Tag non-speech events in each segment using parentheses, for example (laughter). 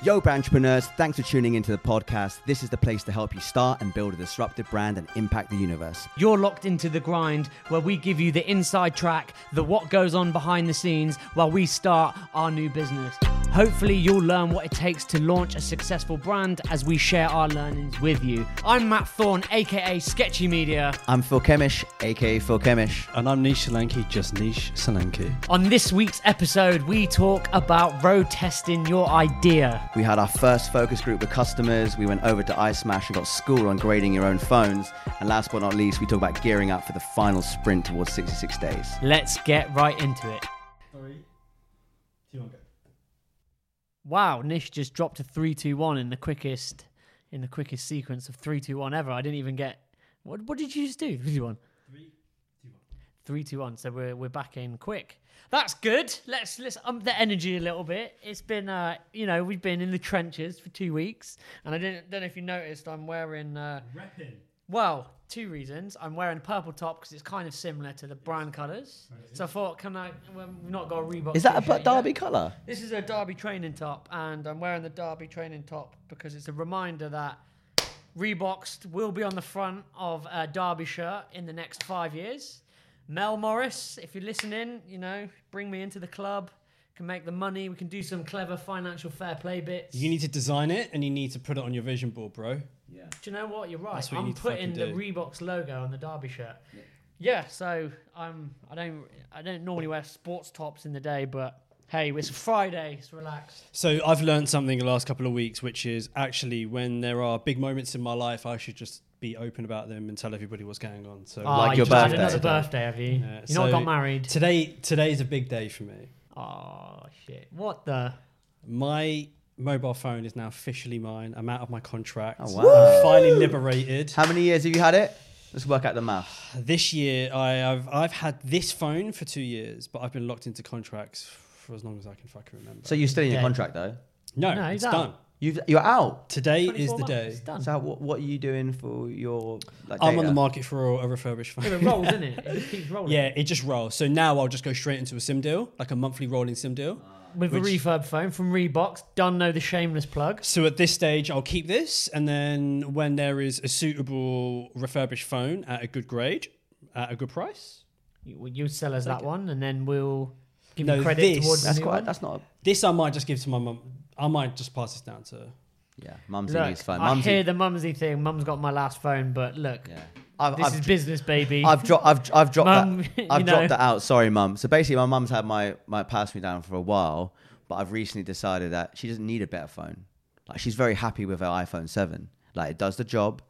Yo, Brandtrepreneurs, thanks for tuning into the podcast. This is the place to help you start and build a disruptive brand and impact the universe. You're locked into the grind where we give you the inside track, the what goes on behind the scenes while we start our new business. Hopefully, you'll learn what it takes to launch a successful brand as we share our learnings with you. I'm Matt Thorne, aka Sketchy Media. I'm Phil Kemish, aka Phil Kemish. And I'm Nish Solanki, just Nish Solanki. On this week's episode, we talk about road testing your idea. We had our first focus group with customers. We went over to iSmash and got school on grading your own phones. And last but not least, we talk about gearing up for the final sprint towards 66 days. Let's get right into it. Three, two, one, go. Wow, Nish just dropped a three, two, one in the quickest in the quickest sequence of three, two, one ever. I didn't even get. What, what did you just do? 3, 2, 1. Three, two, one. So we're we're back in quick. That's good. Let's let's ump the energy a little bit. It's been uh you know we've been in the trenches for two weeks, and I didn't don't know if you noticed I'm wearing uh Repping. well two reasons. I'm wearing a purple top because it's kind of similar to the brand colours. So I thought, can I? Well, we've not got a Reboxed. Is that a t-shirt yet. Derby colour? This is a Derby training top, and I'm wearing the Derby training top because it's a reminder that Reboxed will be on the front of a Derby shirt in the next five years. Mel Morris, if you're listening, you know, bring me into the club. Can make the money. We can do some clever financial fair play bits. You need to design it and you need to put it on your vision board, bro. Yeah. Do you know what? You're right. That's what you I'm need to putting the fucking do. Reboxed logo on the Derby shirt. Yeah. so I'm. I don't. I don't normally wear sports tops in the day, but hey, it's Friday. It's relaxed. So I've learned something the last couple of weeks, which is actually when there are big moments in my life, I should just be open about them and tell everybody what's going on. So Oh, Like you your just had birthday. another birthday, have you? Yeah, you not so- got married. today, today's a big day for me. Oh shit! What the? My mobile phone is now officially mine. I'm out of my contract. Oh, wow. I'm finally liberated. How many years have you had it? Let's work out the math. This year, I, have I've had this phone for two years, but I've been locked into contracts for as long as I can fucking remember. So you're still in your Yeah. contract though? no, No, it's out. done. You've, you're out. Today is the months, day. So what, what are you doing for your like? I'm on data? the market for a, a refurbished phone. Yeah, it rolls, isn't it? (laughs) It just keeps rolling. Yeah, it just rolls. So now I'll just go straight into a sim deal, like a monthly rolling sim deal. With Which- a refurb phone from Reboxed. Done. Know the shameless plug. So at this stage, I'll keep this, and then when there is a suitable refurbished phone at a good grade, at a good price, You, you sell us that it. one, and then we'll give No, you credit this- towards the That's new quite. one. That's not. A, this I might just give to my mum. I might just pass this down to. yeah, mumsy Look, needs phone. I Mumsy. hear the mumsy thing. Mum's got my last phone, but look, yeah. I've, this I've, is business, baby. (laughs) I've dropped. I've, (laughs) I've dropped Mum, that. I've know. dropped that out. Sorry, mum. So basically, my mum's had my my passed me down for a while, but I've recently decided that she doesn't need a better phone. Like she's very happy with her iPhone seven. Like it does the job.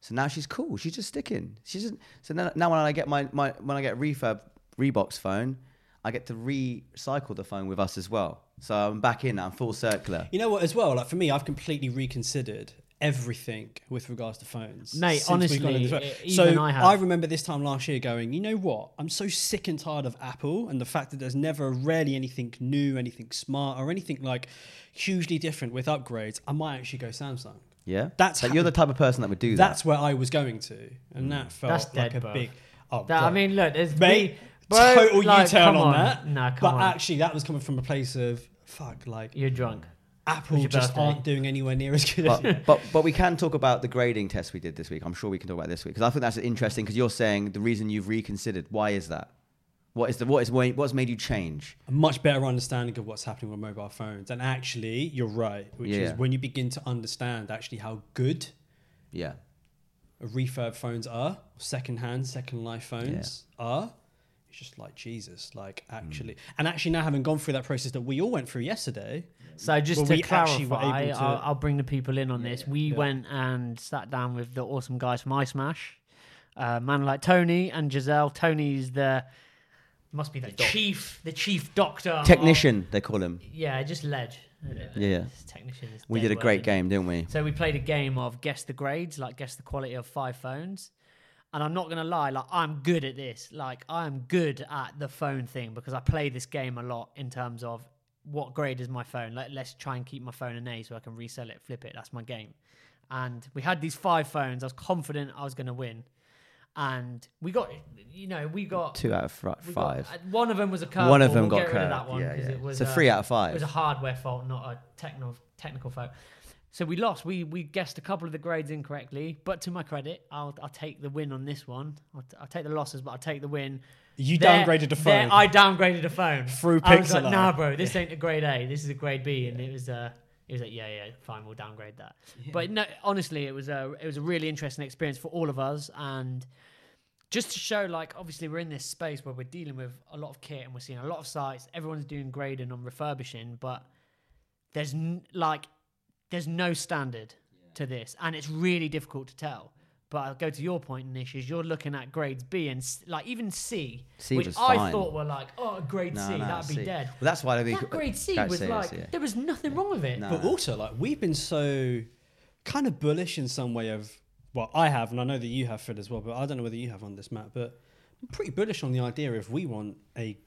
So now she's cool. She's just sticking. She's just, so now, now when I get my, my when I get refurb Reboxed phone, I get to recycle the phone with us as well. So I'm back in. now. I'm full circular. You know what? As well, like for me, I've completely reconsidered everything with regards to phones. Mate, since we've gone honestly, into e- even so I have. remember this time last year going, you know what? I'm so sick and tired of Apple and the fact that there's never rarely anything new, anything smart, or anything like hugely different with upgrades. I might actually go Samsung. Yeah, That's like ha- you're the type of person that would do that. That's where I was going to, and that mm. felt That's like dead, a bruv. big. Oh, That- I bro. mean, look, there's mate, we- bro, total like, U-turn on, on. that. Nah, come but on. actually, that was coming from a place of fuck, like You're drunk. Apple your just birthday? aren't doing anywhere near as good. but, but but we can talk about the grading test we did this week. I'm sure we can talk about this week because I think that's interesting because you're saying the reason you've reconsidered. Why is that? What is the what is what's made you change? a much better understanding of what's happening with mobile phones. And actually, you're right, which is when you begin to understand actually how good Yeah, refurb phones are, second-hand, second life phones are. It's just like Jesus, like actually, Mm. and actually now having gone through that process that we all went through yesterday, So just Well, to we actually were clarify, able to- I'll, I'll bring the people in on this. We yeah. went and sat down with the awesome guys from iSmash, uh, man like Tony and Giselle. Tony's the must be the chief, the chief doctor, of- technician they call him. yeah, just ledge. Yeah, yeah. technician. We did a great isn't game, didn't we? So we played a game of guess the grades, like guess the quality of five phones. And I'm not gonna lie, like I'm good at this. Like I'm good at the phone thing because I play this game a lot in terms of what grade is my phone. Like let's try and keep my phone an A so I can resell it, flip it. That's my game. And we had these five phones. I was confident I was gonna win. and we got you know we got Two out of got- five. uh, one of them was a curve. One of them we'll got get rid of curved. that one Yeah, yeah. it was So uh, three out of five. It was a hardware fault, not a technical technical fault. So we lost. We we guessed a couple of the grades incorrectly, but to my credit, I'll I'll take the win on this one. I'll, I'll take the losses, but I'll take the win. You There- downgraded a there phone. I downgraded a phone Through I like, nah, bro, this ain't a grade A. This is a grade B, and it was uh, it was like, yeah, yeah, fine, we'll downgrade that. But no, honestly, it was a it was a really interesting experience for all of us, and just to show, like, obviously, we're in this space where we're dealing with a lot of kit, and we're seeing a lot of sites. Everyone's doing grading on refurbishing, but there's n- like there's no standard to this, and it's really difficult to tell. But I'll go to your point, Nish, is you're looking at grades B and s- like even C, C which was I fine. thought were like, oh, grade No, C, no, that'd be dead. Well, that's why they That grade C grade was C is, like, yeah. there was nothing wrong with it. No. But also, like, we've been so kind of bullish in some way of, well, I have, and I know that you have, Fred, as well, but I don't know whether you have on this, Matt, but I'm pretty bullish on the idea if we want a,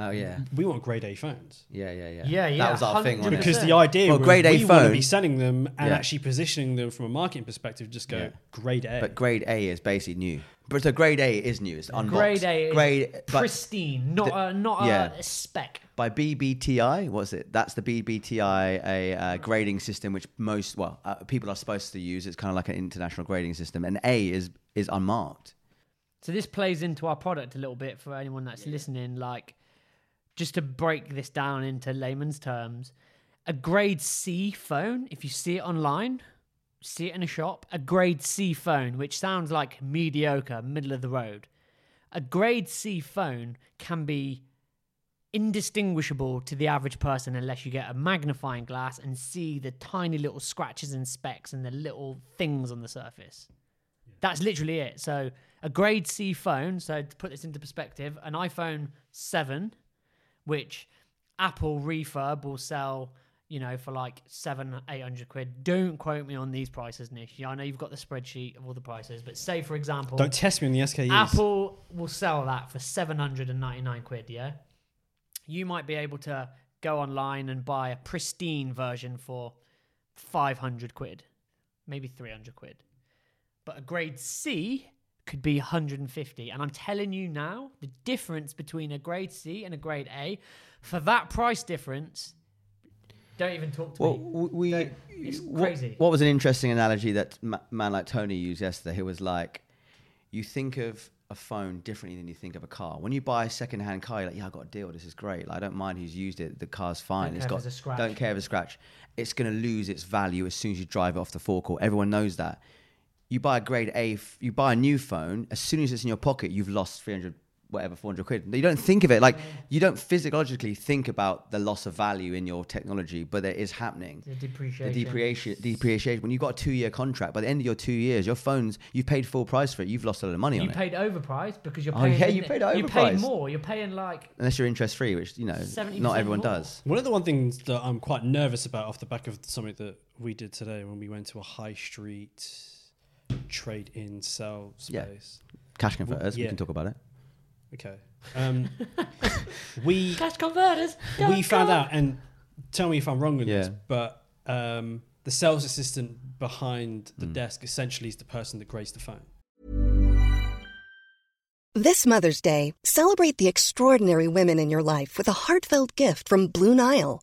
Oh yeah, we want grade A phones. yeah, yeah, yeah. Yeah, yeah, That was our thing, wasn't it? Because the idea Well, was grade A we want to be selling them and Yeah. actually positioning them from a marketing perspective, just go Yeah. grade A. But grade A is basically new. But so grade A is new. It's unboxed. Grade A is grade but pristine, not the- a not yeah. a spec. by BBTI. What's it? That's the BBTI, a uh, grading system which most well uh, people are supposed to use. It's kind of like an international grading system. And A is is unmarked. So this plays into our product a little bit for anyone that's listening. Like, just to break this down into layman's terms, a grade C phone, if you see it online, see it in a shop, a grade C phone, which sounds like mediocre, middle of the road. A grade C phone can be indistinguishable to the average person unless you get a magnifying glass and see the tiny little scratches and specks and the little things on the surface. That's literally it. So a grade C phone. So to put this into perspective, an iPhone seven, which Apple refurb will sell, you know, for like seven, eight hundred quid. Don't quote me on these prices, Nish. Yeah, I know you've got the spreadsheet of all the prices, but say for example, Don't test me on the SKUs. Apple will sell that for 799 quid, yeah? You might be able to go online and buy a pristine version for 500 quid, maybe 300 quid. But a grade C could be 150. And I'm telling you now, the difference between a grade C and a grade A, for that price difference, don't even talk to Well, me. we. Don't- it's what- crazy. What, was an interesting analogy that ma- man like Tony used yesterday? He was like, you think of a phone differently than you think of a car. When you buy a second-hand car, you're like, yeah, I got a deal. This is great. Like, I don't mind who's used it. The car's fine. Don't it's care got a scratch. don't care if it's a scratch. It's going to lose its value as soon as you drive it off the forecourt. Everyone knows that. You buy a grade A, f- you buy a new phone. As soon as it's in your pocket, you've lost 300, whatever, 400 quid. You don't think of it like you don't physiologically think about the loss of value in your technology, but it is happening The depreciation. the depreciation, depreciation. When you've got a two-year contract, by the end of your two years, your phones you've paid full price for it. You've lost a lot of money You on it, You paid overpriced because you're oh, paying. Oh, paying. yeah, you paid overpriced. You paid overpriced. more. You're paying like unless you're interest-free, which you know not everyone more. does. One of the one things that I'm quite nervous about off the back of something that we did today when we went to a high street trade in sell Yeah. space. Cash converters, yeah. we can talk about it. Okay. Um, (laughs) we cash converters. we Don't found out, and tell me if I'm wrong with this, but um, the sales assistant behind the desk essentially is the person that grades the phone. This Mother's Day, celebrate the extraordinary women in your life with a heartfelt gift from Blue Nile.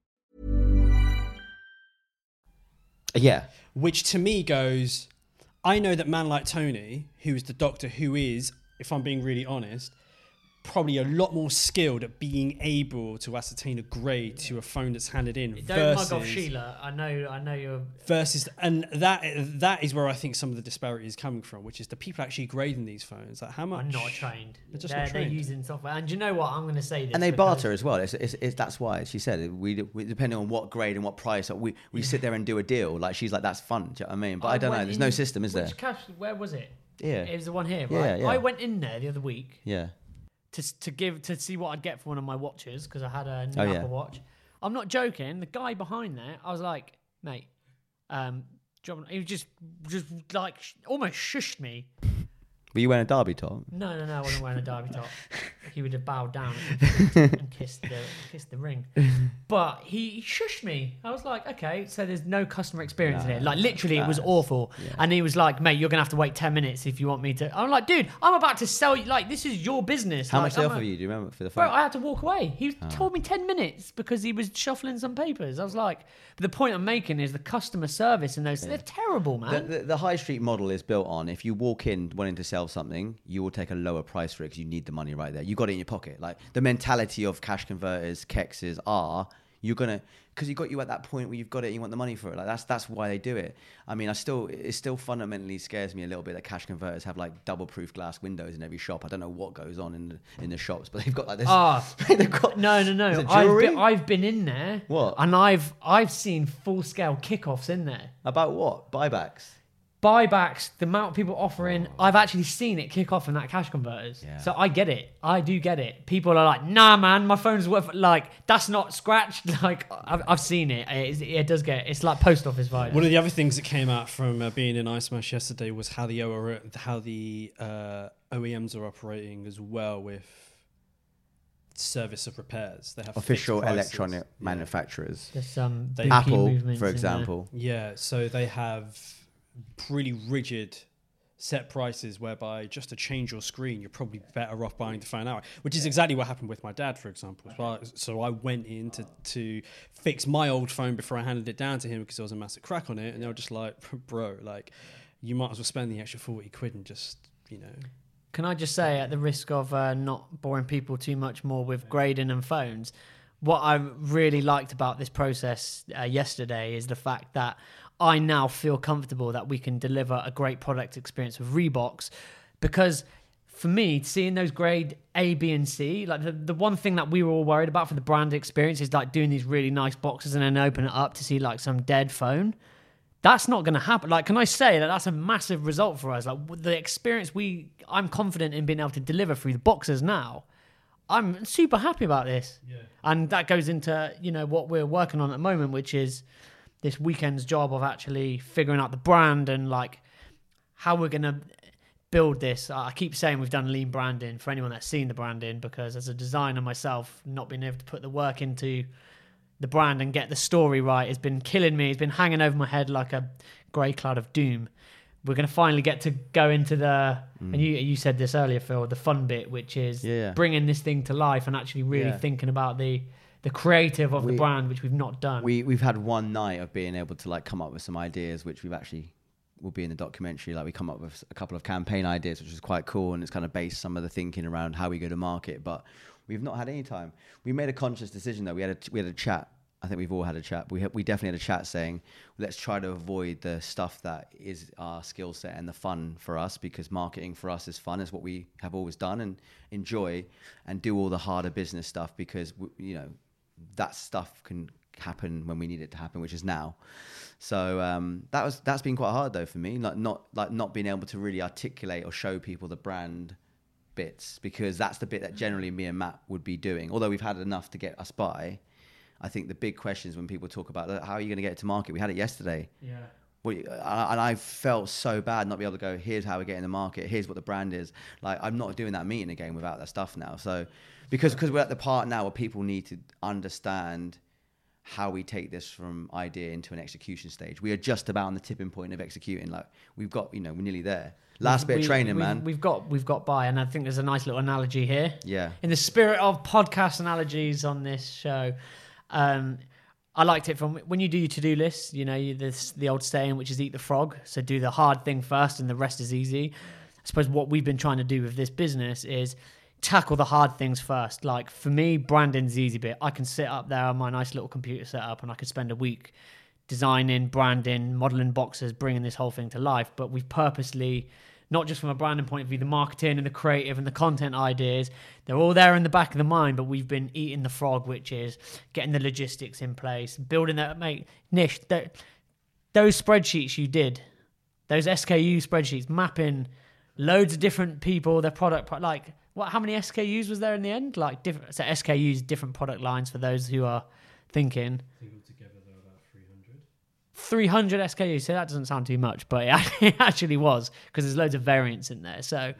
Yeah, which to me goes i know that man like tony who is the doctor who is if i'm being really honest probably a lot more skilled at being able to ascertain a grade to a phone that's handed in Don't versus mug off Sheila. I know. I know you're. versus and that that is where I think some of the disparity is coming from, which is the people actually grading these phones. Like how much? I'm not trained. They're just they're, not they're trained. using software. And do you know what? I'm going to say this. and they barter as well. It's, it's, it's, that's why she said we, we depending on what grade and what price. We we sit there and do a deal. Like she's like that's fun. Do you know what I mean? But I, don't know. went There's no system, is there? Cash? Where was it? Yeah. It was the one here, right? Yeah, yeah. I went in there the other week Yeah. To to give to see what I'd get for one of my watches because I had a new Oh, yeah. Apple Watch. I'm not joking. The guy behind there, I was like, mate, um, do you want-" he just just like almost shushed me. Were you wearing a derby top? No, no, no, I wasn't wearing a derby top. (laughs) He would have bowed down and kissed the kissed the ring. But he, he shushed me. I was like, okay, so there's no customer experience in it. Like literally, it was awful. And he was like, mate, you're gonna have to wait ten minutes if you want me to. I'm like, dude, I'm about to sell you. Like this is your business. How Like, much they offer you? Do you remember for the Bro. I had to walk away. He Ah. told me 10 minutes because he was shuffling some papers. I was like, but the point I'm making is the customer service in those, they're terrible, The, man. the, the high street model is built on if you walk in wanting to sell something, you will take a lower price for it because you need the money right there. You got it in your pocket. Like the mentality of cash converters, kexes are you're gonna because you got you at that point where you've got it, and you want the money for it. Like that's that's why they do it. I mean, I still it still fundamentally scares me a little bit that cash converters have like double proof glass windows in every shop. I don't know what goes on in the in the shops, but they've got like this. Ah, (laughs) they've got no, no, no. I've been, I've been in there. What? And I've I've seen full scale kickoffs in there. about what buybacks. Buybacks, the amount of people offering, I've actually seen it kick off in that cash converters. Yeah. So I get it. I do get it. People are like, nah, man, my phone's worth, like, that's not scratched. (laughs) Like, I've, I've seen it. It, it does get, it's like post office vibes. One of the other things that came out from uh, being in iSmash yesterday was how the OR, how the uh, OEMs are operating as well with service of repairs. They have Official electronic Yeah. manufacturers. There's some They- spooky Apple, movements for example. Yeah, so they have really rigid set prices whereby just to change your screen, you're probably better off buying the phone out, which is exactly what happened with my dad, for example. well. So I went in to, to fix my old phone before I handed it down to him because there was a massive crack on it, and they were just like, (laughs) bro, like, you might as well spend the extra 40 quid and just, you know. Can I just say, at the risk of uh, not boring people too much more with grading and phones, what I really liked about this process uh, yesterday is the fact that I now feel comfortable that we can deliver a great product experience with Reboxed because for me, seeing those grade A, B, and C, like the, the one thing that we were all worried about for the brand experience is like doing these really nice boxes and then open it up to see like some dead phone that's not going to happen. Like, can I say that that's a massive result for us? Like, the experience we, I'm confident in being able to deliver through the boxes now. I'm super happy about this. Yeah. And that goes into, you know, what we're working on at the moment, which is this weekend's job of actually figuring out the brand and like how we're going to build this. I keep saying we've done lean branding for anyone that's seen the branding because as a designer myself, not being able to put the work into the brand and get the story right has been killing me. It's been hanging over my head like a grey cloud of doom. We're going to finally get to go into the, and mm. you you said this earlier, Phil, the fun bit, which is yeah. bringing this thing to life and actually really Yeah. thinking about the the creative of the brand, which we've not done. we we've had one night of being able to like come up with some ideas which we've actually will be in the documentary like we come up with a couple of campaign ideas which is quite cool and it's kind of based some of the thinking around how we go to market but we've not had any time we made a conscious decision though we had a we had a chat I think we've all had a chat. We ha- we definitely had a chat saying let's try to avoid the stuff that is our skill set and the fun for us because marketing for us is fun. Is what we have always done and enjoy, and do all the harder business stuff because w- you know that stuff can happen when we need it to happen, which is now. So um, that was that's been quite hard though for me, like not like not being able to really articulate or show people the brand bits because that's the bit that generally me and Matt would be doing. Although we've had enough to get us by, I think the big questions when people talk about how are you going to get it to market. We had it yesterday. yeah. Well, and I felt so bad not be able to go. Here's how we get in the market. Here's what the brand is. Like I'm not doing that meeting again without that stuff now. So because because we're at the part now where people need to understand how we take this from idea into an execution stage. We are just about on the tipping point of executing. Like we've got, you know, we're nearly there. Last bit of training, we've, man. We've got we've got by, and I think there's a nice little analogy here. Yeah. In the spirit of podcast analogies on this show, um, I liked it from when you do your to do list. You know, you, this the old saying, which is eat the frog. So do the hard thing first, and the rest is easy. I suppose what we've been trying to do with this business is tackle the hard things first. Like for me, branding's the easy bit. I can sit up there on my nice little computer setup and I could spend a week designing, branding, modeling boxes, bringing this whole thing to life. But we've purposely, not just from a branding point of view, the marketing and the creative and the content ideas, they're all there in the back of the mind. But we've been eating the frog, which is getting the logistics in place, building that. Mate, Nish, that, those spreadsheets you did, those SKU spreadsheets, mapping loads of different people, their product, like what? How many SKUs was there in the end? Like different. So SKUs, different product lines for those who are thinking. 300 SKUs. So that doesn't sound too much, but it (laughs) actually was because there's loads of variants in there. So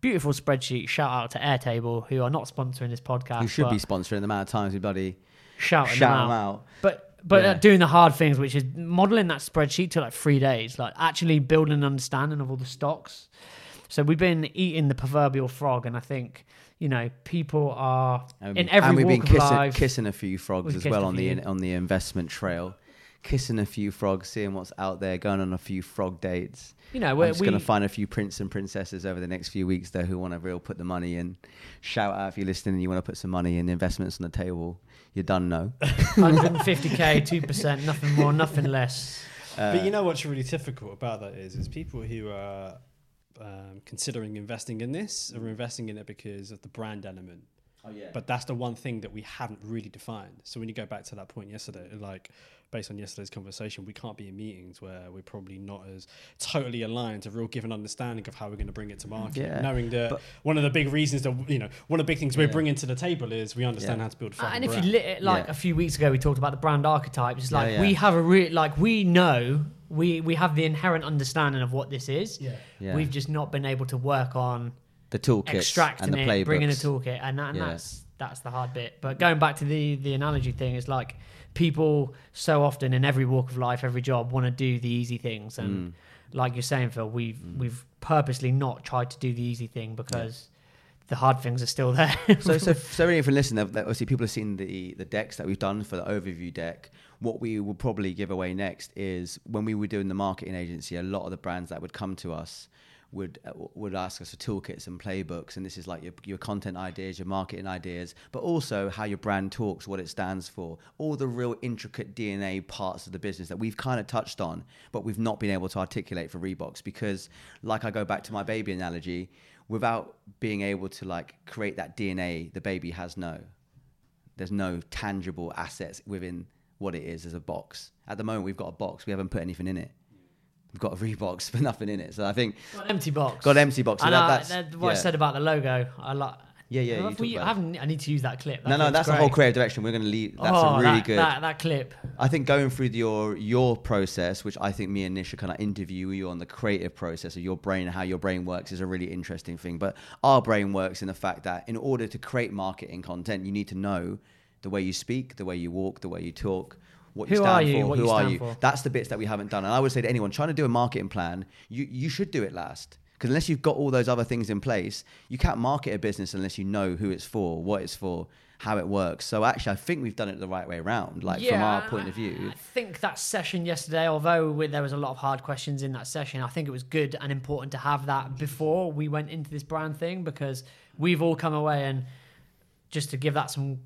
beautiful spreadsheet. Shout out to Airtable, who are not sponsoring this podcast. You should be sponsoring the amount of times we bloody shouting shout them them out. out. But but Yeah. uh, doing the hard things, which is modeling that spreadsheet to like three days, like actually building an understanding of all the stocks. So we've been eating the proverbial frog, and I think you know people are And, in every and we've walk been of kissing, life. kissing a few frogs as well on the few. in, on the investment trail. Kissing a few frogs, seeing what's out there, going on a few frog dates. You know, we're- just going to find a few prince and princesses over the next few weeks though who want to real put the money in. Shout out if you're listening and you want to put some money in investments on the table. You're done know. 150k, (laughs) two percent, nothing more, nothing less. Uh, but you know what's really difficult about that is, is people who are um, considering investing in this or investing in it because of the brand element. Oh yeah. But that's the one thing that we haven't really defined. So when you go back to that point yesterday, like based on yesterday's conversation, we can't be in meetings where we're probably not as totally aligned to real give an understanding of how we're going to bring it to market. Yeah, Knowing that but- one of the big reasons that you know one of the big things we're bringing to the table is we understand Yeah. how to build. a Uh, fucking and if you lit it like Yeah. a few weeks ago, we talked about the brand archetypes. It's Yeah, like yeah. we have a real, like we know we we have the inherent understanding of what this is. Yeah. Yeah. We've just not been able to work on the toolkit, extracting and the it, playbooks. bringing the toolkit, and, that, and Yeah. that's that's the hard bit. But going back to the the analogy thing, is like people so often in every walk of life, every job, want to do the easy things, Mm. and like you're saying, Phil, we've we've purposely not tried to do the easy thing because the hard things are still (laughs) there. so, so, so really, for listening, that- that obviously people have seen the the decks that we've done for the overview deck. What we will probably give away next is when we were doing the marketing agency, a lot of the brands that would come to us would uh, would ask us for toolkits and playbooks, and this is like your your content ideas, your marketing ideas, but also how your brand talks, what it stands for, all the real intricate DNA parts of the business that we've kind of touched on, but we've not been able to articulate for Reboxed because, like I go back to my baby analogy, without being able to like create that DNA, the baby has no. There's no tangible assets within what it is as a box. At the moment, we've got a box. We haven't put anything in it. We've got a Reboxed (laughs) but nothing in it. So I think Got an empty box. got an empty box. So And that, I- that's that- what I said about the logo. I like. Yeah, yeah, we- I haven't. I need to use that clip. That No, no, that's the whole creative direction. We're going to leave. That's oh, a really that, good. That, that clip. I think going through your your process, which I think me and Nish are kind of interview you on the creative process of your brain and how your brain works, is a really interesting thing. But our brain works in the fact that in order to create marketing content, you need to know the way you speak, the way you walk, the way you talk, what you stand you, for, who you are you. for. That's the bits that we haven't done. And I would say to anyone trying to do a marketing plan, you you should do it last. Because unless you've got all those other things in place, you can't market a business unless you know who it's for, what it's for, how it works. So actually, I think we've done it the right way around. Like from our point of view, I think that session yesterday, although there was a lot of hard questions in that session, I think it was good and important to have that before we went into this brand thing because we've all come away and just to give that some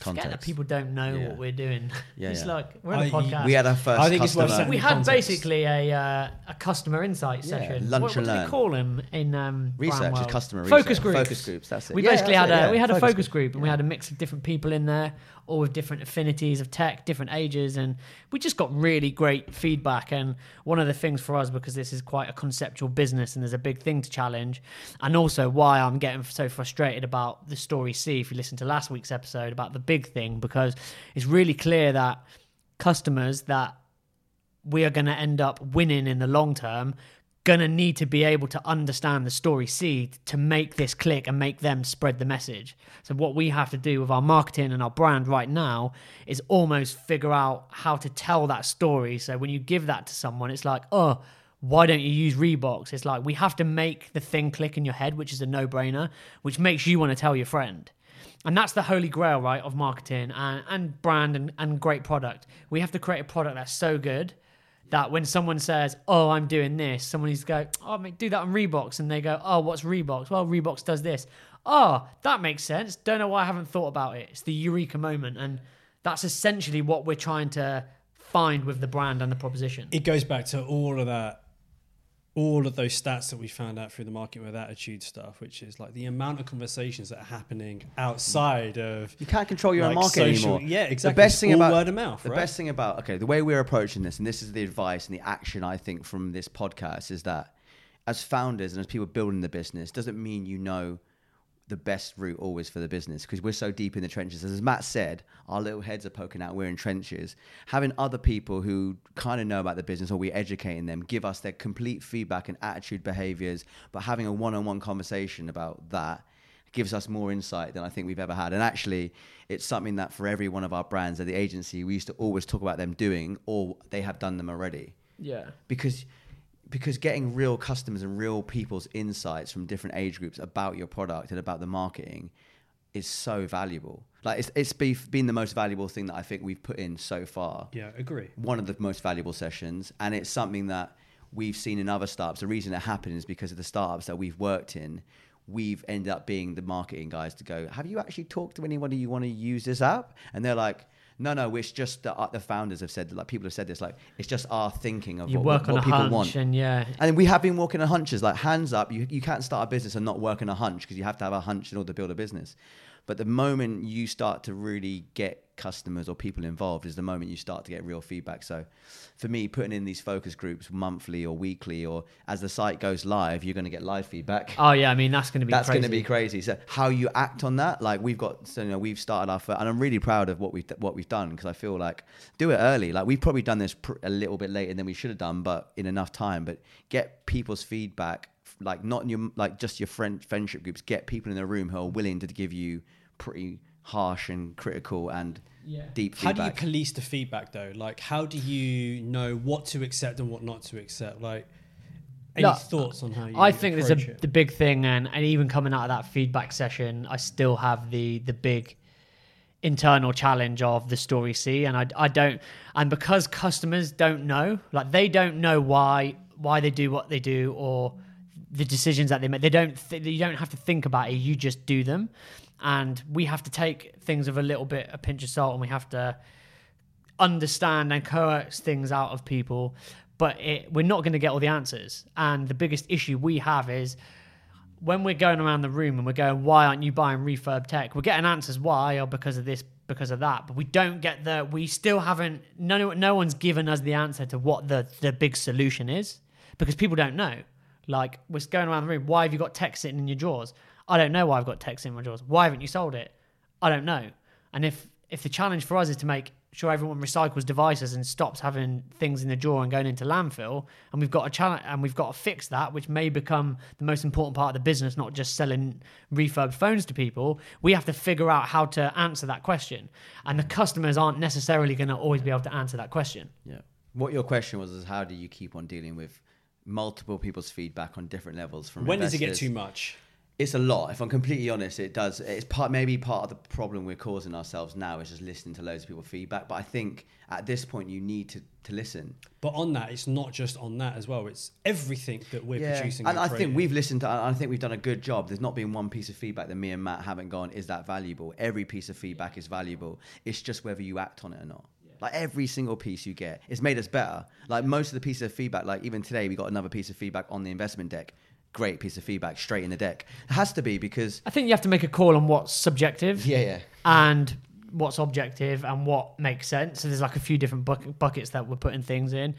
forget that people don't know Yeah. what we're doing. Yeah, it's yeah. like we're on a I- podcast. we had our first I think it's worth customer. setting we had context. basically a uh, a customer insight Yeah, session. lunch what, and what do learn. they call them in um, Research is world? customer focus research. groups. Focus groups, that's it. We Yeah, basically had it, a yeah, we had a focus focus group. group and we had a mix of different people in there, all with different affinities of tech, different ages, and we just got really great feedback. And one of the things for us, because this is quite a conceptual business and there's a big thing to challenge, and also why I'm getting so frustrated about the story C. If you listen to last week's episode about the big thing, because it's really clear that customers that we are going to end up winning in the long term to need to be able to understand the story C to make this click and make them spread the message. So what we have to do with our marketing and our brand right now is almost figure out how to tell that story. So when you give that to someone, it's like, oh, why don't you use Reboxed? It's like we have to make the thing click in your head, which is a no-brainer, which makes you want to tell your friend. And that's the holy grail, right, of marketing and, and brand and, and great product. We have to create a product that's so good that when someone says, "Oh, I'm doing this," someone needs to go, "Oh, mate, do that on Reboxed," and they go, "Oh, what's Reboxed?" Well, Reboxed does this. oh, that makes sense. Don't know why I haven't thought about it. It's the eureka moment. And that's essentially what we're trying to find with the brand and the proposition. It goes back to all of that, all of those stats that we found out through the market with attitude stuff, which is like the amount of conversations that are happening outside of You can't control your own market social- anymore. yeah, exactly. The best thing about word of mouth, The right? best thing about okay, the way we're approaching this, and this is the advice and the action I think from this podcast is that as founders and as people building the business, doesn't mean you know the best route always for the business because we're so deep in the trenches. As Matt said, our little heads are poking out. We're in trenches. Having other people who kind of know about the business or we're educating them give us their complete feedback and attitude, behaviors, but having a one-on-one conversation about that gives us more insight than I think we've ever had. And actually, it's something that for every one of our brands at the agency, we used to always talk about them doing, or they have done them already. yeah. Because because getting real customers and real people's insights from different age groups about your product and about the marketing is so valuable. Like it's it's be, been the most valuable thing that I think we've put in so far Yeah, agree. one of the most valuable sessions, and it's something that we've seen in other startups. The reason it happened is because of the startups that we've worked in. We've ended up being the marketing guys to go. Have you actually talked to anybody you want to use this app? And they're like, no, no. It's just the, uh, the founders have said like people have said this like it's just our thinking of You what, work what, on what a people hunch want. and yeah. And we have been walking on hunches, like hands up. You, you can't start a business and not work on a hunch because you have to have a hunch in order to build a business. But the moment you start to really get customers or people involved is the moment you start to get real feedback. So for me, putting in these focus groups monthly or weekly or as the site goes live, you're going to get live feedback. (laughs) Oh yeah, I mean that's going to be That's crazy. going to be crazy. So how you act on that, like we've got, so, you know, we've started our, and I'm really proud of what we've what we've done because I feel like do it early. Like we've probably done this pr- a little bit later than we should have done, but in enough time. But get people's feedback, like not in your like just your friend friendship groups. Get people in the room who are willing to give you pretty harsh and critical and Yeah. deep How feedback. do you police the feedback though? Like, how do you know what to accept and what not to accept? Like, any Look, thoughts on how you? I think there's a the big thing, and, and even coming out of that feedback session, I still have the the big internal challenge of the story C, and I I don't, and because customers don't know, like they don't know why why they do what they do or the decisions that they make. They don't th- you don't have to think about it. You just do them, and we have to take things with a little bit a pinch of salt, and we have to understand and coax things out of people, but it, we're not going to get all the answers. And the biggest issue we have is when we're going around the room and we're going, why aren't you buying refurb tech? We're getting answers why or because of this, because of that, but we don't get the. We still haven't. No, no one's given us the answer to what the the big solution is because people don't know. Like we're going around the room. Why have you got tech sitting in your drawers? I don't know why I've got tech sitting in my drawers. Why haven't you sold it? I don't know. And if if the challenge for us is to make sure everyone recycles devices and stops having things in the drawer and going into landfill, and we've got a challenge and we've got to fix that, which may become the most important part of the business, not just selling refurbed phones to people. We have to figure out how to answer that question, and the customers aren't necessarily going to always be able to answer that question. Yeah. What your question was is how do you keep on dealing with multiple people's feedback on different levels from when does it get too much? It's a lot. If I'm completely honest, it does. It's part maybe part of the problem we're causing ourselves now is just listening to loads of people's feedback. But I think at this point you need to to listen. But on that, it's not just on that as well. It's everything that we're producing. and I think we've listened to. I think we've done a good job. There's not been one piece of feedback that me and Matt haven't gone. Is that valuable? Every piece of feedback is valuable. It's just whether you act on it or not. Like every single piece you get, it's made us better. Like most of the pieces of feedback, like even today, we got another piece of feedback on the investment deck. Great piece of feedback straight in the deck. It has to be because I think you have to make a call on what's subjective. yeah, yeah. and what's objective and what makes sense. So there's like a few different buck- buckets that we're putting things in.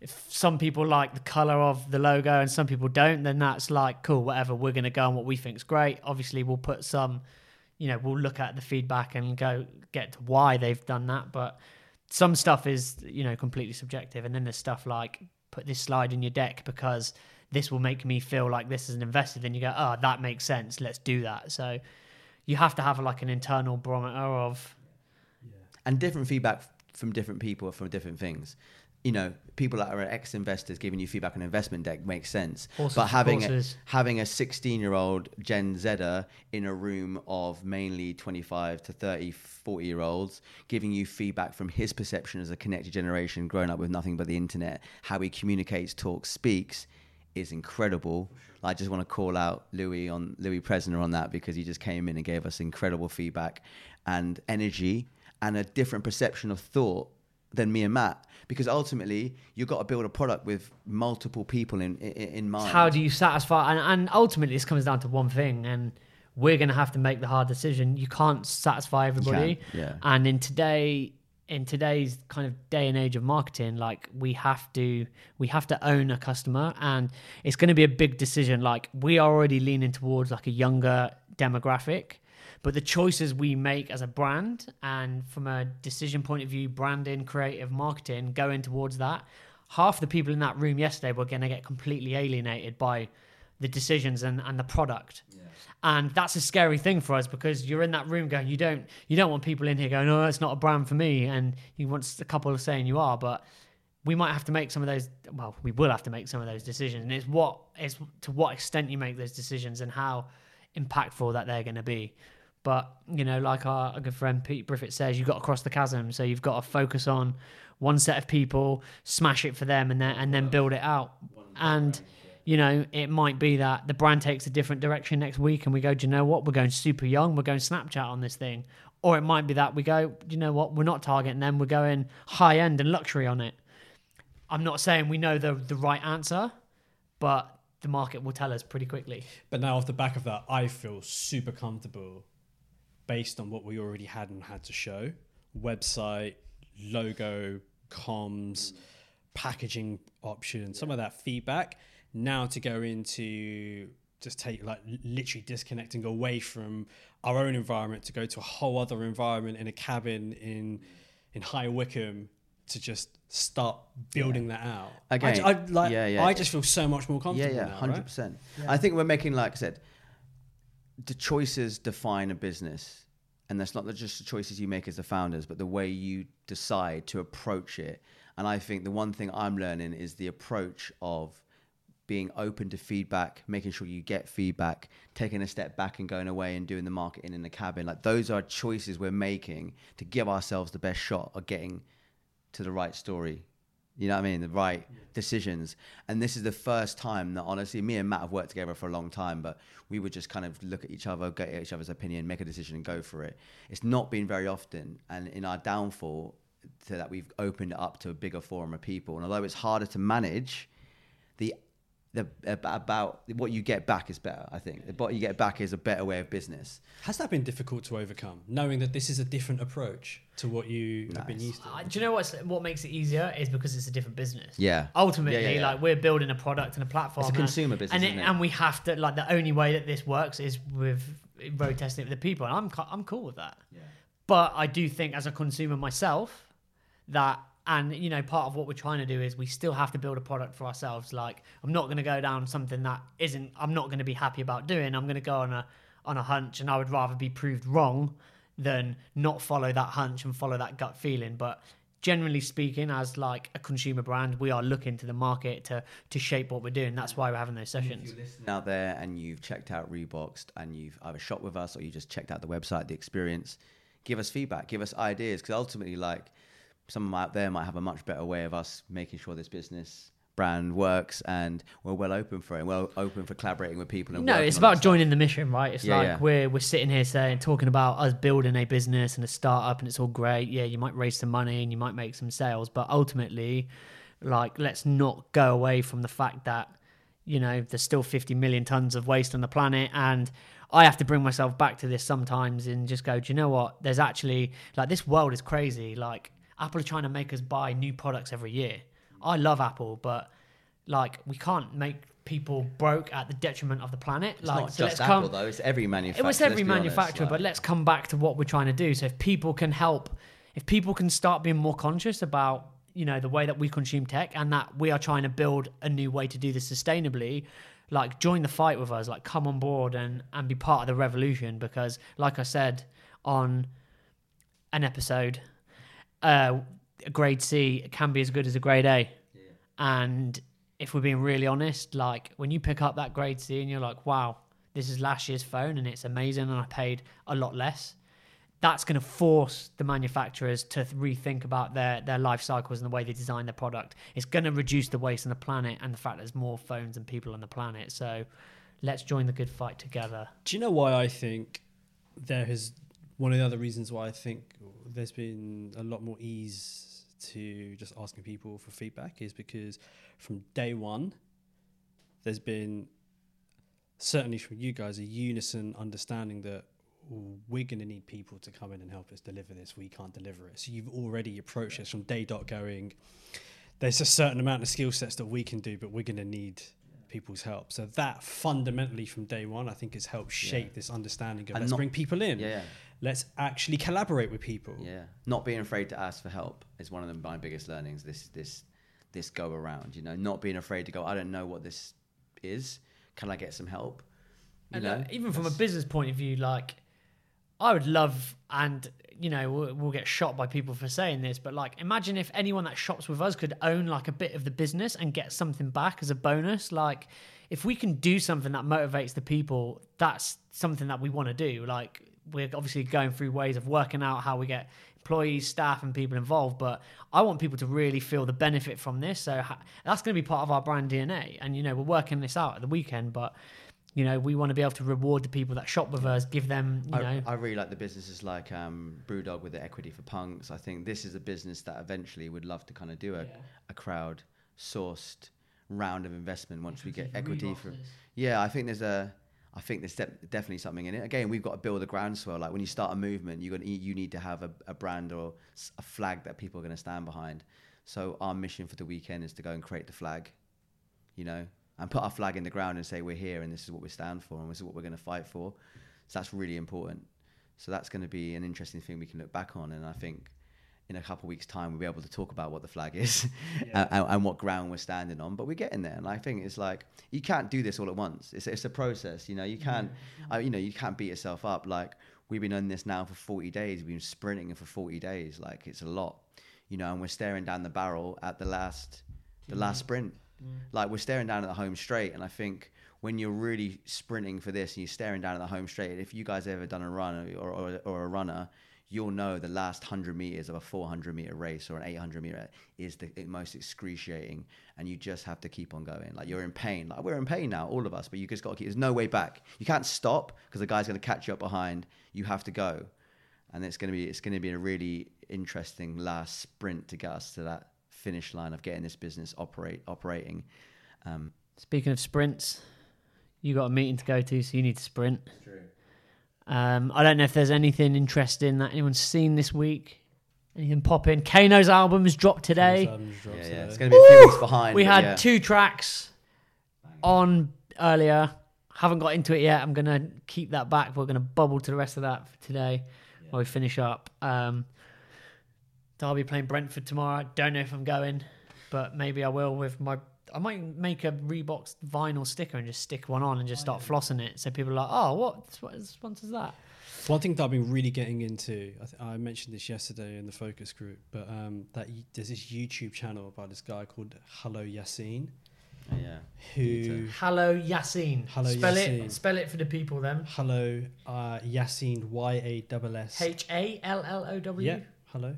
If some people like the color of the logo and some people don't, then that's like cool, whatever. We're going to go on what we think's great. Obviously, we'll put some, you know, we'll look at the feedback and go get to why they've done that. But some stuff is, you know, completely subjective. And then there's stuff like put this slide in your deck because this will make me feel like this is an investor. Then you go, oh, that makes sense. Let's do that. So you have to have like an internal barometer of and different feedback from different people from different things. You know, people that are ex-investors giving you feedback on investment deck makes sense, Horses but having a, having a 16-year-old Gen Zer in a room of mainly 25 to 30, 40 year olds giving you feedback from his perception as a connected generation, growing up with nothing but the internet, how he communicates, talks, speaks, is incredible. I just want to call out Louis on Louis Presner on that because he just came in and gave us incredible feedback and energy and a different perception of thought than me and Matt. Because ultimately, you've got to build a product with multiple people in in, in mind. How do you satisfy? And, and ultimately, this comes down to one thing, and we're going to have to make the hard decision. You can't satisfy everybody. yeah. And in today, in today's kind of day and age of marketing, like we have to, we have to own a customer, and it's going to be a big decision. Like we are already leaning towards like a younger demographic. But the choices we make as a brand and from a decision point of view, branding, creative, marketing, going towards that, half the people in that room yesterday were going to get completely alienated by the decisions and, and the product. And that's a scary thing for us because you're in that room going, you don't you don't want people in here going, oh, it's not a brand for me, and you want a couple of saying you are, but we might have to make some of those. Well, we will have to make some of those decisions, and it's what it's to what extent you make those decisions and how impactful that they're going to be. But you know, like our, good friend Pete Briffett says, you've got to cross the chasm. So you've got to focus on one set of people, smash it for them, and then and then build it out. And you know, it might be that the brand takes a different direction next week, and we go, do you know what? We're going super young. We're going Snapchat on this thing. Or it might be that we go, do you know what? We're not targeting them. We're going high end and luxury on it. I'm not saying we know the the right answer, but the market will tell us pretty quickly. But now, off the back of that, I feel super comfortable based on what we already had and had to show website, logo, comms, packaging options, some of that feedback. Now to go into just take like literally disconnecting away from our own environment to go to a whole other environment in a cabin in in High Wycombe to just start building that out. Again, I, I, like, yeah, yeah. I just feel so much more yeah, comfortable. yeah, now, hundred right? percent. I think we're making, like I said, the choices define a business, and that's not just the choices you make as the founders, but the way you decide to approach it. And I think the one thing I'm learning is the approach of being open to feedback, making sure you get feedback, taking a step back and going away and doing the marketing in the cabin. Like those are choices we're making to give ourselves the best shot of getting to the right story. You know what I mean? The right decisions. And this is the first time that honestly, me and Matt have worked together for a long time, but we would just kind of look at each other, get each other's opinion, make a decision and go for it. It's not been very often. And in our downfall, to that we've opened it up to a bigger forum of people. And although it's harder to manage, the the about what you get back is better. I think what you get back is a better way of business. Has that been difficult to overcome, knowing that this is a different approach to what you have been used to? Uh, do you know what's, what makes it easier is because it's a different business. Yeah. Ultimately, Yeah, yeah, yeah. like we're building a product and a platform. It's a and- consumer business, and, isn't it? and we have to like the only way that this works is with road testing it with the people, and I'm I'm cool with that. Yeah. But I do think as a consumer myself that. And you know, part of what we're trying to do is we still have to build a product for ourselves. Like, I'm not going to go down something that isn't. I'm not going to be happy about doing. I'm going to go on a on a hunch, and I would rather be proved wrong than not follow that hunch and follow that gut feeling. But generally speaking, as like a consumer brand, we are looking to the market to to shape what we're doing. That's why we're having those sessions. out there and you've checked out Reboxed and you've either shopped with us or you just checked out the website, the experience, give us feedback, give us ideas because ultimately, like someone out there might have a much better way of us making sure this business brand works and we're well open for it, well open for collaborating with people. And No, it's about joining the mission, right? It's Yeah, like yeah. we're we're sitting here saying talking about us building a business and a startup and it's all great. Yeah, you might raise some money and you might make some sales, but ultimately, like let's not go away from the fact that you know there's still 50 million tons of waste on the planet and I have to bring myself back to this sometimes and just go, do you know what? There's actually like this world is crazy. Like Apple are trying to make us buy new products every year. I love Apple, but like we can't make people broke at the detriment of the planet. It's like not so just let's Apple come, though; it's every manufacturer. it was every be honest, manufacturer, like- but let's come back to what we're trying to do. So if people can help, if people can start being more conscious about you know the way that we consume tech and that we are trying to build a new way to do this sustainably, like join the fight with us, like come on board and and be part of the revolution. Because like I said on an episode, uh, a grade C can be as good as a grade A. And if we're being really honest, like when you pick up that grade C and you're like, wow, this is last year's phone and it's amazing and I paid a lot less. that's going to force the manufacturers to th- rethink about their their life cycles and the way they design their product. It's going to reduce the waste on the planet and the fact that there's more phones and people on the planet. So let's join the good fight together. Do you know why I think there has one of the other reasons why I think there's been a lot more ease to just asking people for feedback is because from day one, there's been certainly from you guys a unison understanding that we're going to need people to come in and help us deliver this. We can't deliver it. So you've already approached this from day dot going. There's a certain amount of skill sets that we can do, but we're going to need people's help. So that fundamentally from day one, I think has helped shape this understanding of And let's bring people in. Yeah, yeah. Let's actually collaborate with people. Yeah, not being afraid to ask for help is one of the, my biggest learnings. This this this go around, you know, not being afraid to go. I don't know what this is. Can I get some help? You And, know, uh, even from a business point of view, like I would love, and you know, we'll, we'll get shot by people for saying this, but like, imagine if anyone that shops with us could own like a bit of the business and get something back as a bonus. Like, if we can do something that motivates the people, that's something that we want to do. Like, we're obviously going through ways of working out how we get employees, staff, and people involved. But I want people to really feel the benefit from this. So that's going to be part of our brand DNA. And you know, we're working this out at the weekend, but you know, we want to be able to reward the people that shop with us, give them, you I, know, I really like the businesses like um, Brewdog with the equity for punks. I think this is a business that eventually would love to kind of do a, a crowd sourced round of investment once we get equity for. Yeah, I think there's a. I think there's de- definitely something in it. Again, we've got to build a groundswell. Like when you start a movement, you you need to have a, a brand or a flag that people are going to stand behind. So our mission for the weekend is to go and create the flag, you know, and put our flag in the ground and say we're here and this is what we stand for and this is what we're going to fight for. So that's really important. So that's going to be an interesting thing we can look back on, and I think in a couple of weeks' time we'll be able to talk about what the flag is (laughs) and, and, and what ground we're standing on. But we're getting there, and I think it's like you can't do this all at once. It's it's a process, you know. You can't, uh, you know, you can't beat yourself up. Like we've been on this now for forty days. We've been sprinting for forty days. Like it's a lot, you know. And we're staring down the barrel at the last, the last sprint. Like we're staring down at the home straight, and I think when you're really sprinting for this and you're staring down at the home straight, if you guys ever done a run or, or, or a runner, you'll know the last 100 meters of a 400 meter race or an 800 meter is the most excruciating and you just have to keep on going. Like you're in pain. Like we're in pain now all of us but you just got to keep there's no way back. You can't stop because the guy's going to catch you up behind. You have to go. And it's going to be it's going to be a really interesting last sprint to get us to that finish line of getting this business operate operating. Um, Speaking of sprints, you got a meeting to go to, so you need to sprint. Um, I don't know if there's anything interesting that anyone's seen this week. Anything pop in? Kano's album has dropped today. Albums drops yeah, today. yeah. it's going to be a few weeks behind We but had yeah. two tracks on earlier. Haven't got into it yet. I'm gonna keep that back. We're gonna bubble to the rest of that for today while we finish up. Um, Derby playing Brentford tomorrow. Don't know if I'm going, but maybe I will with my. I might make a Reebok vinyl sticker and just stick one on and just start flossing it, so people are like, "Oh, what? What sponsors that?" One thing that I've been really getting into, I, th- I mentioned this yesterday in the focus group, but um, that y- there's this YouTube channel by this guy called Hello Yassine, yeah who Hello, Yassine. Hello, spell Yassine. it. Spell it for the people then. Hello uh, Yassine Y A S S. H A L L O W. Yeah, hello.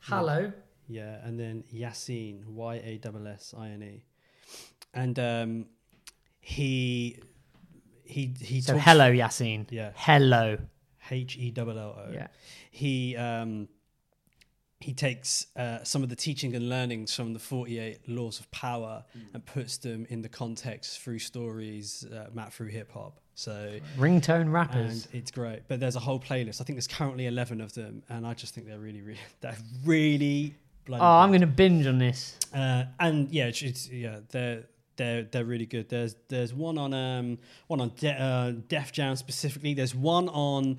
Hello. Yeah, and then Yassine Y A S S I N E, and um, he he he So talks- hello, Yassine. Yeah. Hello. H E L L O. Yeah. He um he takes uh, some of the teaching and learnings from the 48 laws of power and puts them in the context through stories, uh, mapped through hip hop. So Ringtone rappers. and it's great. But there's a whole playlist. I think there's currently 11 of them, and I just think they're really, really, (laughs) they're really bloody. oh, I'm going to binge on this. Uh, and yeah, it's, it's yeah, they're they're they're really good. There's there's one on um one on De- uh, Def Jam specifically. There's one on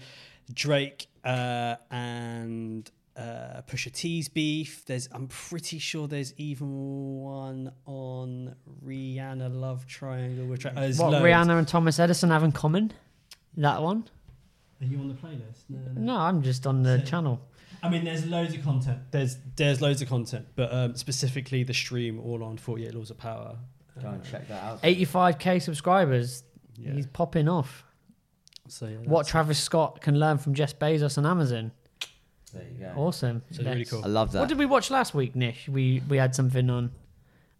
Drake uh, and uh, Pusha T's beef. There's I'm pretty sure there's even one on Rihanna Love Triangle, which I, What loads. Rihanna and Thomas Edison have in common? That one? Are you on the playlist? No, no, no. No, I'm just on the So- channel. I mean, there's loads of content. There's there's loads of content, but um, specifically the stream all on 48 Laws of Power. Go and check that out 85k subscribers. Yeah. He's popping off. So yeah, What that's- Travis Scott can learn from Jeff Bezos and Amazon. There you go. Awesome. So really cool. I love that. What did we watch last week, Nish? We we had something on.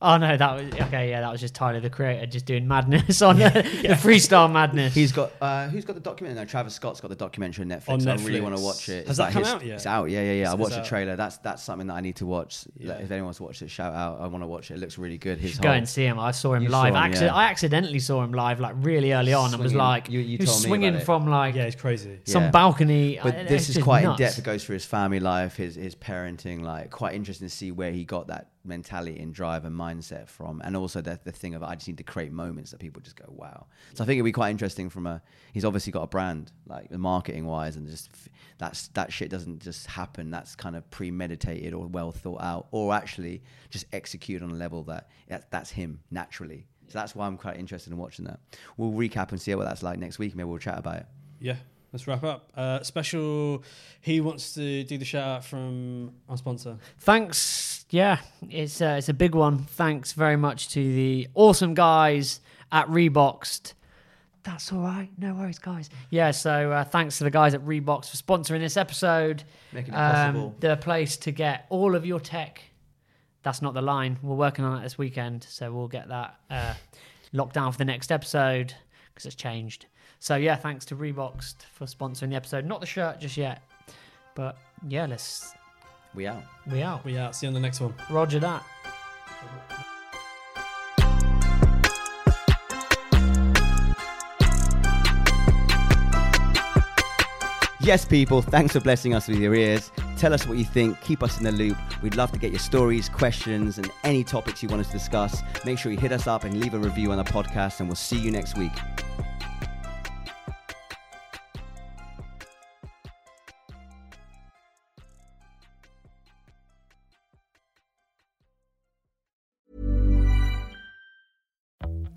Oh no, that was okay. Yeah, that was just Tyler the Creator just doing madness on the, (laughs) the freestyle madness. He's got uh, who's got the documentary? No, Travis Scott's got the documentary on Netflix. On Netflix. I really want to watch it. Has It's that like come his- out yet? It's out. Yeah, yeah, yeah. I watched it's the trailer. That's that's something that I need to watch. Like, Yeah. if anyone wants to watch it, shout out. I want to watch it. It looks really good. His Go and see him. I saw him You live. saw him, Acci- yeah. I accidentally saw him live, like really early on, and was like, You- you he was told swinging about from like Yeah, it's crazy. some Yeah. balcony. But I- this is quite nuts. in depth. It goes through his family life, his his parenting. Like quite interesting to see where he got that mentality and drive and mindset from, and also the the thing of I just need to create moments that people just go wow. So I think it'd be quite interesting from a. He's obviously got a brand like the marketing wise, and just that's that shit doesn't just happen. That's kind of premeditated or well thought out, or actually just execute on a level that that- that's him naturally. So that's why I'm quite interested in watching that. We'll recap and see what that's like next week. Maybe we'll chat about it. Yeah, let's wrap up. Uh, special. He wants to do the shout out from our sponsor. Thanks. Yeah, it's uh, it's a big one. Thanks very much to the awesome guys at Reboxed. That's all right. No worries, guys. Yeah, so uh, thanks to the guys at Reboxed for sponsoring this episode. Making it Um, possible. the place to get all of your tech. That's not the line. We're working on it this weekend, so we'll get that uh, locked down for the next episode because it's changed. So yeah, thanks to Reboxed for sponsoring the episode. Not the shirt just yet, but yeah, let's We out. we out. We out. See you on the next one. Roger that. Yes, people, thanks for blessing us with your ears. Tell us what you think. Keep us in the loop. We'd love to get your stories, questions, and any topics you want us to discuss. Make sure you hit us up and leave a review on the podcast, and we'll see you next week.